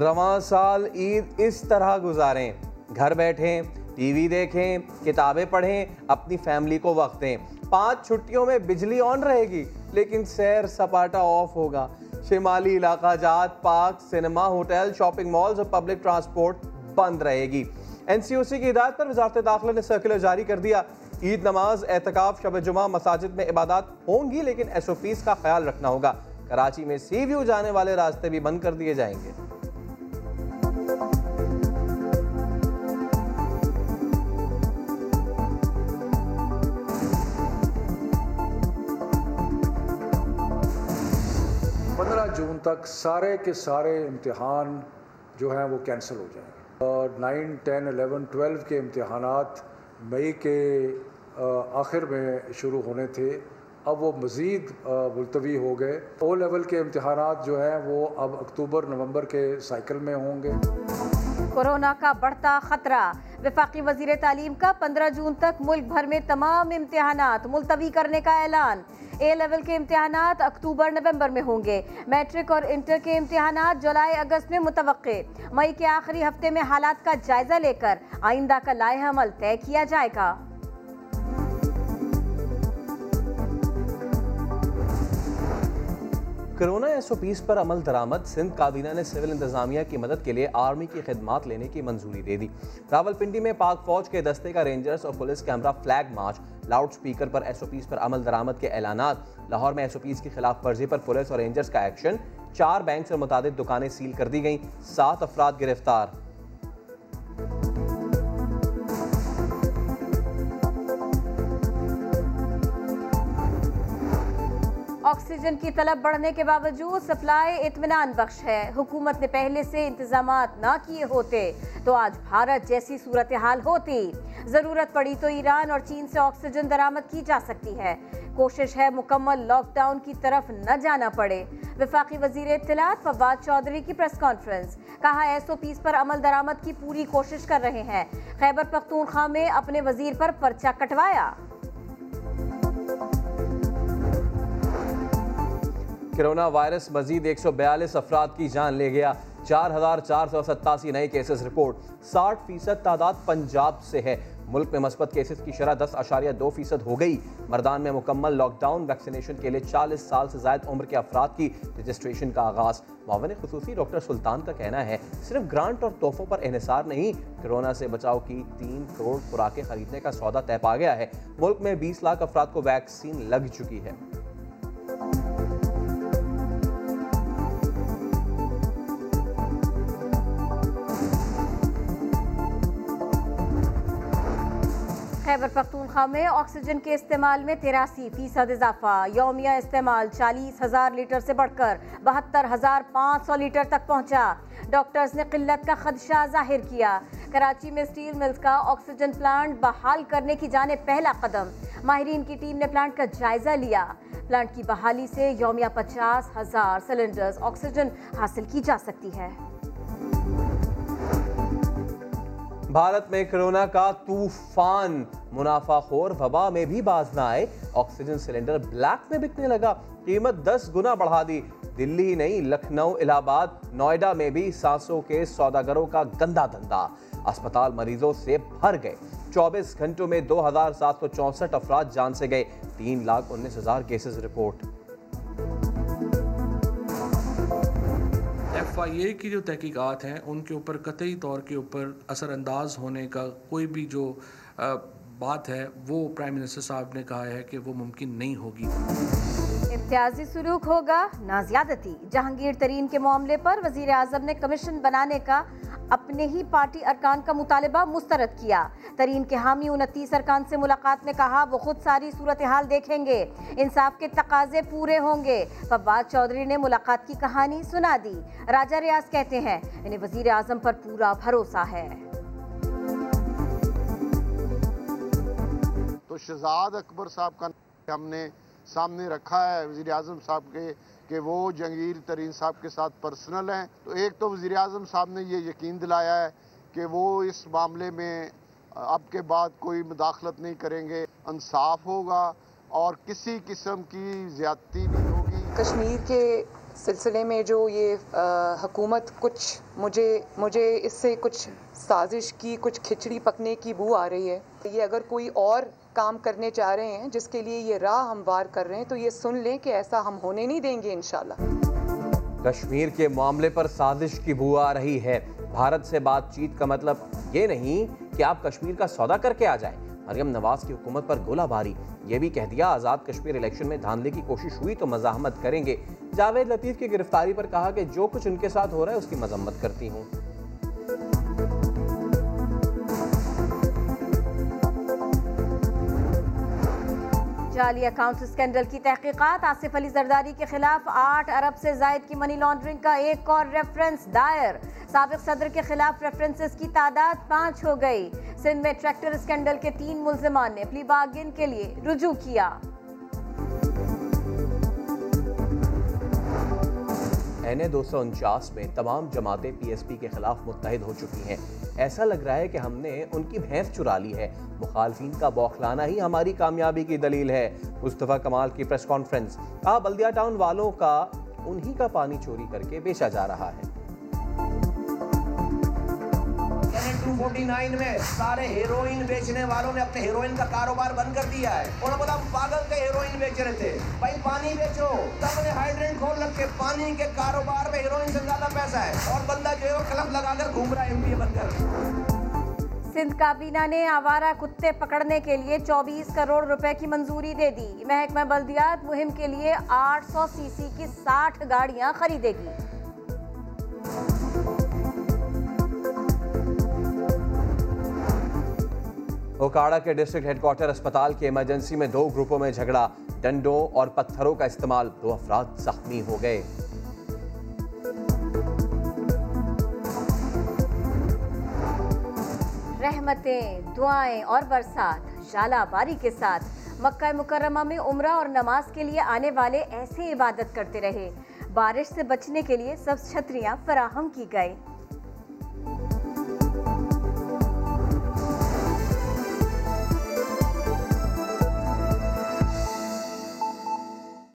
رواں سال عید اس طرح گزاریں۔ گھر بیٹھیں، ٹی وی دیکھیں، کتابیں پڑھیں، اپنی فیملی کو وقت دیں پانچ چھٹیوں میں بجلی آن رہے گی، لیکن سیر سپاٹا آف ہوگا۔ شمالی علاقہ جات، park, cinema, hotel, shopping malls اور پبلک ٹرانسپورٹ بند رہے گی۔ این سی او سی کی ہدایت پر وزارت داخلہ نے سرکلر جاری کر دیا۔ عید نماز، اعتکاف، شب جمعہ، مساجد میں عبادات ہوں گی، لیکن ایس او پیز کا خیال رکھنا ہوگا۔ کراچی میں سی ویو جانے والے راستے بھی بند کر دیے جائیں گے۔ جون تک سارے کے سارے امتحان جو ہیں وہ کینسل ہو جائیں گے۔ اور نائن، ٹین، الیون، ٹویلو کے امتحانات مئی کے آخر میں شروع ہونے تھے۔ اب وہ مزید ملتوی ہو گئے۔ او لیول کے امتحانات جو ہیں وہ اب اکتوبر، نومبر کے سائیکل میں ہوں گے۔ کورونا کا بڑھتا خطرہ۔ وفاقی وزیر تعلیم کا پندرہ جون تک ملک بھر میں تمام امتحانات ملتوی کرنے کا اعلان۔ اے لیول کے امتحانات اکتوبر نومبر میں ہوں گے۔ میٹرک اور انٹر کے امتحانات جولائی اگست میں متوقع۔ مئی کے آخری ہفتے میں حالات کا جائزہ لے کر آئندہ کا لائحہ عمل طے کیا جائے گا۔ کرونا ایس او پیز پر عمل درآمد، سندھ کابینہ نے سول انتظامیہ کی مدد کے لیے آرمی کی خدمات لینے کی منظوری دے دی۔ راول پنڈی میں پاک فوج کے دستے کا رینجرز اور police camera flag march. Loudspeaker پر ایس او پیز پر عمل درآمد کے اعلانات۔ لاہور میں ایس او پیز کی خلاف ورزی پر پولیس اور رینجرز کا ایکشن۔ چار بینک سے متعدد دکانیں سیل کر دی گئیں۔ سات افراد گرفتار۔ آکسیجن کی طلب بڑھنے کے باوجود سپلائی اطمینان بخش ہے۔ حکومت نے پہلے سے انتظامات نہ کیے ہوتے تو آج بھارت جیسی صورتحال ہوتی۔ ضرورت پڑی تو ایران اور چین سے آکسیجن درآمد کی جا سکتی ہے۔ کوشش ہے مکمل لاک ڈاؤن کی طرف نہ جانا پڑے۔ وفاقی وزیر اطلاعات فواد چودھری کی پریس کانفرنس، کہا ایس او پیز پر عمل درآمد کی پوری کوشش کر رہے ہیں۔ خیبر پختونخوا میں اپنے وزیر پر پرچہ کٹوایا۔ کرونا وائرس مزید ایک سو بیالیس افراد کی جان لے گیا۔ چار ہزار چار سو ستاسی نئے کیسز رپورٹ۔ ساٹھ فیصد تعداد پنجاب سے ہے۔ ملک میں مثبت کیسز کی شرح دس اشاریہ دو فیصد ہو گئی۔ مردان میں مکمل لاک ڈاؤن ویکسینیشن کے لیے چالیس سال سے زائد عمر کے افراد کی رجسٹریشن کا آغاز۔ معاون خصوصی ڈاکٹر سلطان کا کہنا ہے، صرف گرانٹ اور تحفوں پر انحصار نہیں، کرونا سے بچاؤ کی تین کروڑ خوراکیں خریدنے کا سودا طے پا گیا ہے۔ ملک میں بیس لاکھ افراد کو ویکسین لگ چکی ہے۔ خیبر پختونخوا میں آکسیجن کے استعمال میں تراسی فیصد اضافہ، یومیہ استعمال چالیس ہزار لیٹر سے بڑھ کر بہتر ہزار پانچ سو لیٹر تک پہنچا۔ ڈاکٹرز نے قلت کا خدشہ ظاہر کیا۔ کراچی میں سٹیل ملز کا آکسیجن پلانٹ بحال کرنے کی جانب پہلا قدم۔ ماہرین کی ٹیم نے پلانٹ کا جائزہ لیا۔ پلانٹ کی بحالی سے یومیہ پچاس ہزار سلنڈرز آکسیجن حاصل کی جا سکتی ہے۔ بھارت میں کرونا کا طوفان منافع خور، وبا میں بھی باز نہ آئے۔ آکسیجن سلنڈر بلیک میں بکنے لگا۔ قیمت دس گنا بڑھا دی۔ دلی نہیں، لکھنؤ الہ آباد نوئیڈا میں بھی سانسوں کے سوداگروں کا گندا دھندا۔ اسپتال مریضوں سے بھر گئے۔ چوبیس گھنٹوں میں دو ہزار سات سو چونسٹھ افراد جان سے گئے۔ تین لاکھ انیس ہزار cases report. F I A کی جو تحقیقات ہیں، ان کے اوپر قطعی طور کے اوپر اثر انداز ہونے کا کوئی بھی جو بات ہے، وہ پرائم منسٹر صاحب نے کہا ہے کہ وہ ممکن نہیں ہوگی۔ امتیازی سلوک ہوگا، نہ زیادتی۔ جہانگیر ترین کے معاملے پر وزیر اعظم نے کمیشن بنانے کا اپنے ہی پارٹی ارکان کا مطالبہ مسترد کیا۔ ترین کے حامی انتیس ارکان سے ملاقات میں کہا، وہ خود ساری صورتحال دیکھیں گے۔ انصاف کے تقاضے پورے ہوں گے۔ فواد چودھری نے ملاقات کی کہانی سنا دی۔ راجہ ریاض کہتے ہیں، انہیں وزیر اعظم پر پورا بھروسہ ہے۔ تو شہزاد اکبر صاحب کا ہم نے سامنے رکھا ہے وزیر اعظم صاحب کے کہ وہ جنگیر ترین صاحب کے ساتھ پرسنل ہیں۔ تو ایک تو وزیر اعظم صاحب نے یہ یقین دلایا ہے کہ وہ اس معاملے میں اب کے بعد کوئی مداخلت نہیں کریں گے، انصاف ہوگا اور کسی قسم کی زیادتی نہیں ہوگی۔ کشمیر کے سلسلے میں جو یہ حکومت کچھ مجھے مجھے اس سے کچھ سازش کی، کچھ کھچڑی پکنے کی بو آ رہی ہے۔ یہ اگر کوئی اور کام کرنے چاہ رہے ہیں، جس کے لیے یہ راہ ہموار کر رہے ہیں، تو یہ سن لیں کہ ایسا ہم ہونے نہیں دیں گے انشاءاللہ۔ کشمیر کے معاملے پر سازش کی بو آ رہی ہے۔ بھارت سے بات چیت کا مطلب یہ نہیں کہ آپ کشمیر کا سودا کر کے آ جائیں۔ مریم نواز کی حکومت پر گولہ باری۔ یہ بھی کہہ دیا، آزاد کشمیر الیکشن میں دھاندلے کی کوشش ہوئی تو مزاحمت کریں گے۔ جاوید لطیف کی گرفتاری پر کہا کہ جو کچھ ان کے ساتھ ہو رہا ہے اس کی مذمت کرتی ہوں۔ جعلی اکاؤنٹ اسکینڈل کی تحقیقات۔ آصف علی زرداری کے خلاف آٹھ ارب سے زائد کی منی لانڈرنگ کا ایک اور ریفرنس دائر۔ سابق صدر کے خلاف ریفرنسز کی تعداد پانچ ہو گئی۔ سندھ میں ٹریکٹر اسکینڈل کے تین ملزمان نے پلی باگن کے لیے رجوع کیا۔ این اے دو سو انچاس میں تمام جماعتیں پی ایس پی کے خلاف متحد ہو چکی ہیں۔ ایسا لگ رہا ہے کہ ہم نے ان کی بھینس چرا لی ہے۔ مخالفین کا بوکھلانا ہی ہماری کامیابی کی دلیل ہے۔ مصطفیٰ کمال کی پریس کانفرنس۔ کہا بلدیا ٹاؤن والوں کا انہی کا پانی چوری کر کے بیچا جا رہا ہے۔ فورٹی نائن میں سارے ہیروئن بیچنے والوں نے اپنے ہیروئن کا کاروبار بند کر دیا ہے۔ انہوں نے بولا پاگل کے ہیروئن بیچ رہے تھے۔ بھائی، پانی بیچو۔ تب نے ہائیڈرینٹ کھول رکھے۔ پانی کے کاروبار میں ہیروئن سے زیادہ پیسہ ہے۔ اور بندہ جو ہے وہ کلب لگا کر گھوم رہا ہے، ایم پی بن کر۔ سندھ کابینہ نے آوارہ کتے پکڑنے کے لیے چوبیس کروڑ روپے کی منظوری دے دی۔ محکمہ بلدیات مہم کے لیے آٹھ سو سی سی کی ساٹھ گاڑیاں خریدے گی۔ اوکاڑا کے ڈسٹرکٹ ہیڈ کوارٹر اسپتال کے ایمرجنسی میں دو گروپوں میں جھگڑا، ڈنڈوں اور پتھروں کا استعمال دو افراد زخمی ہو گئے۔ رحمتیں، دعائیں اور برسات، جالا باری کے ساتھ مکہ مکرمہ میں عمرہ اور نماز کے لیے آنے والے ایسے عبادت کرتے رہے۔ بارش سے بچنے کے لیے سب چھتریاں فراہم کی گئے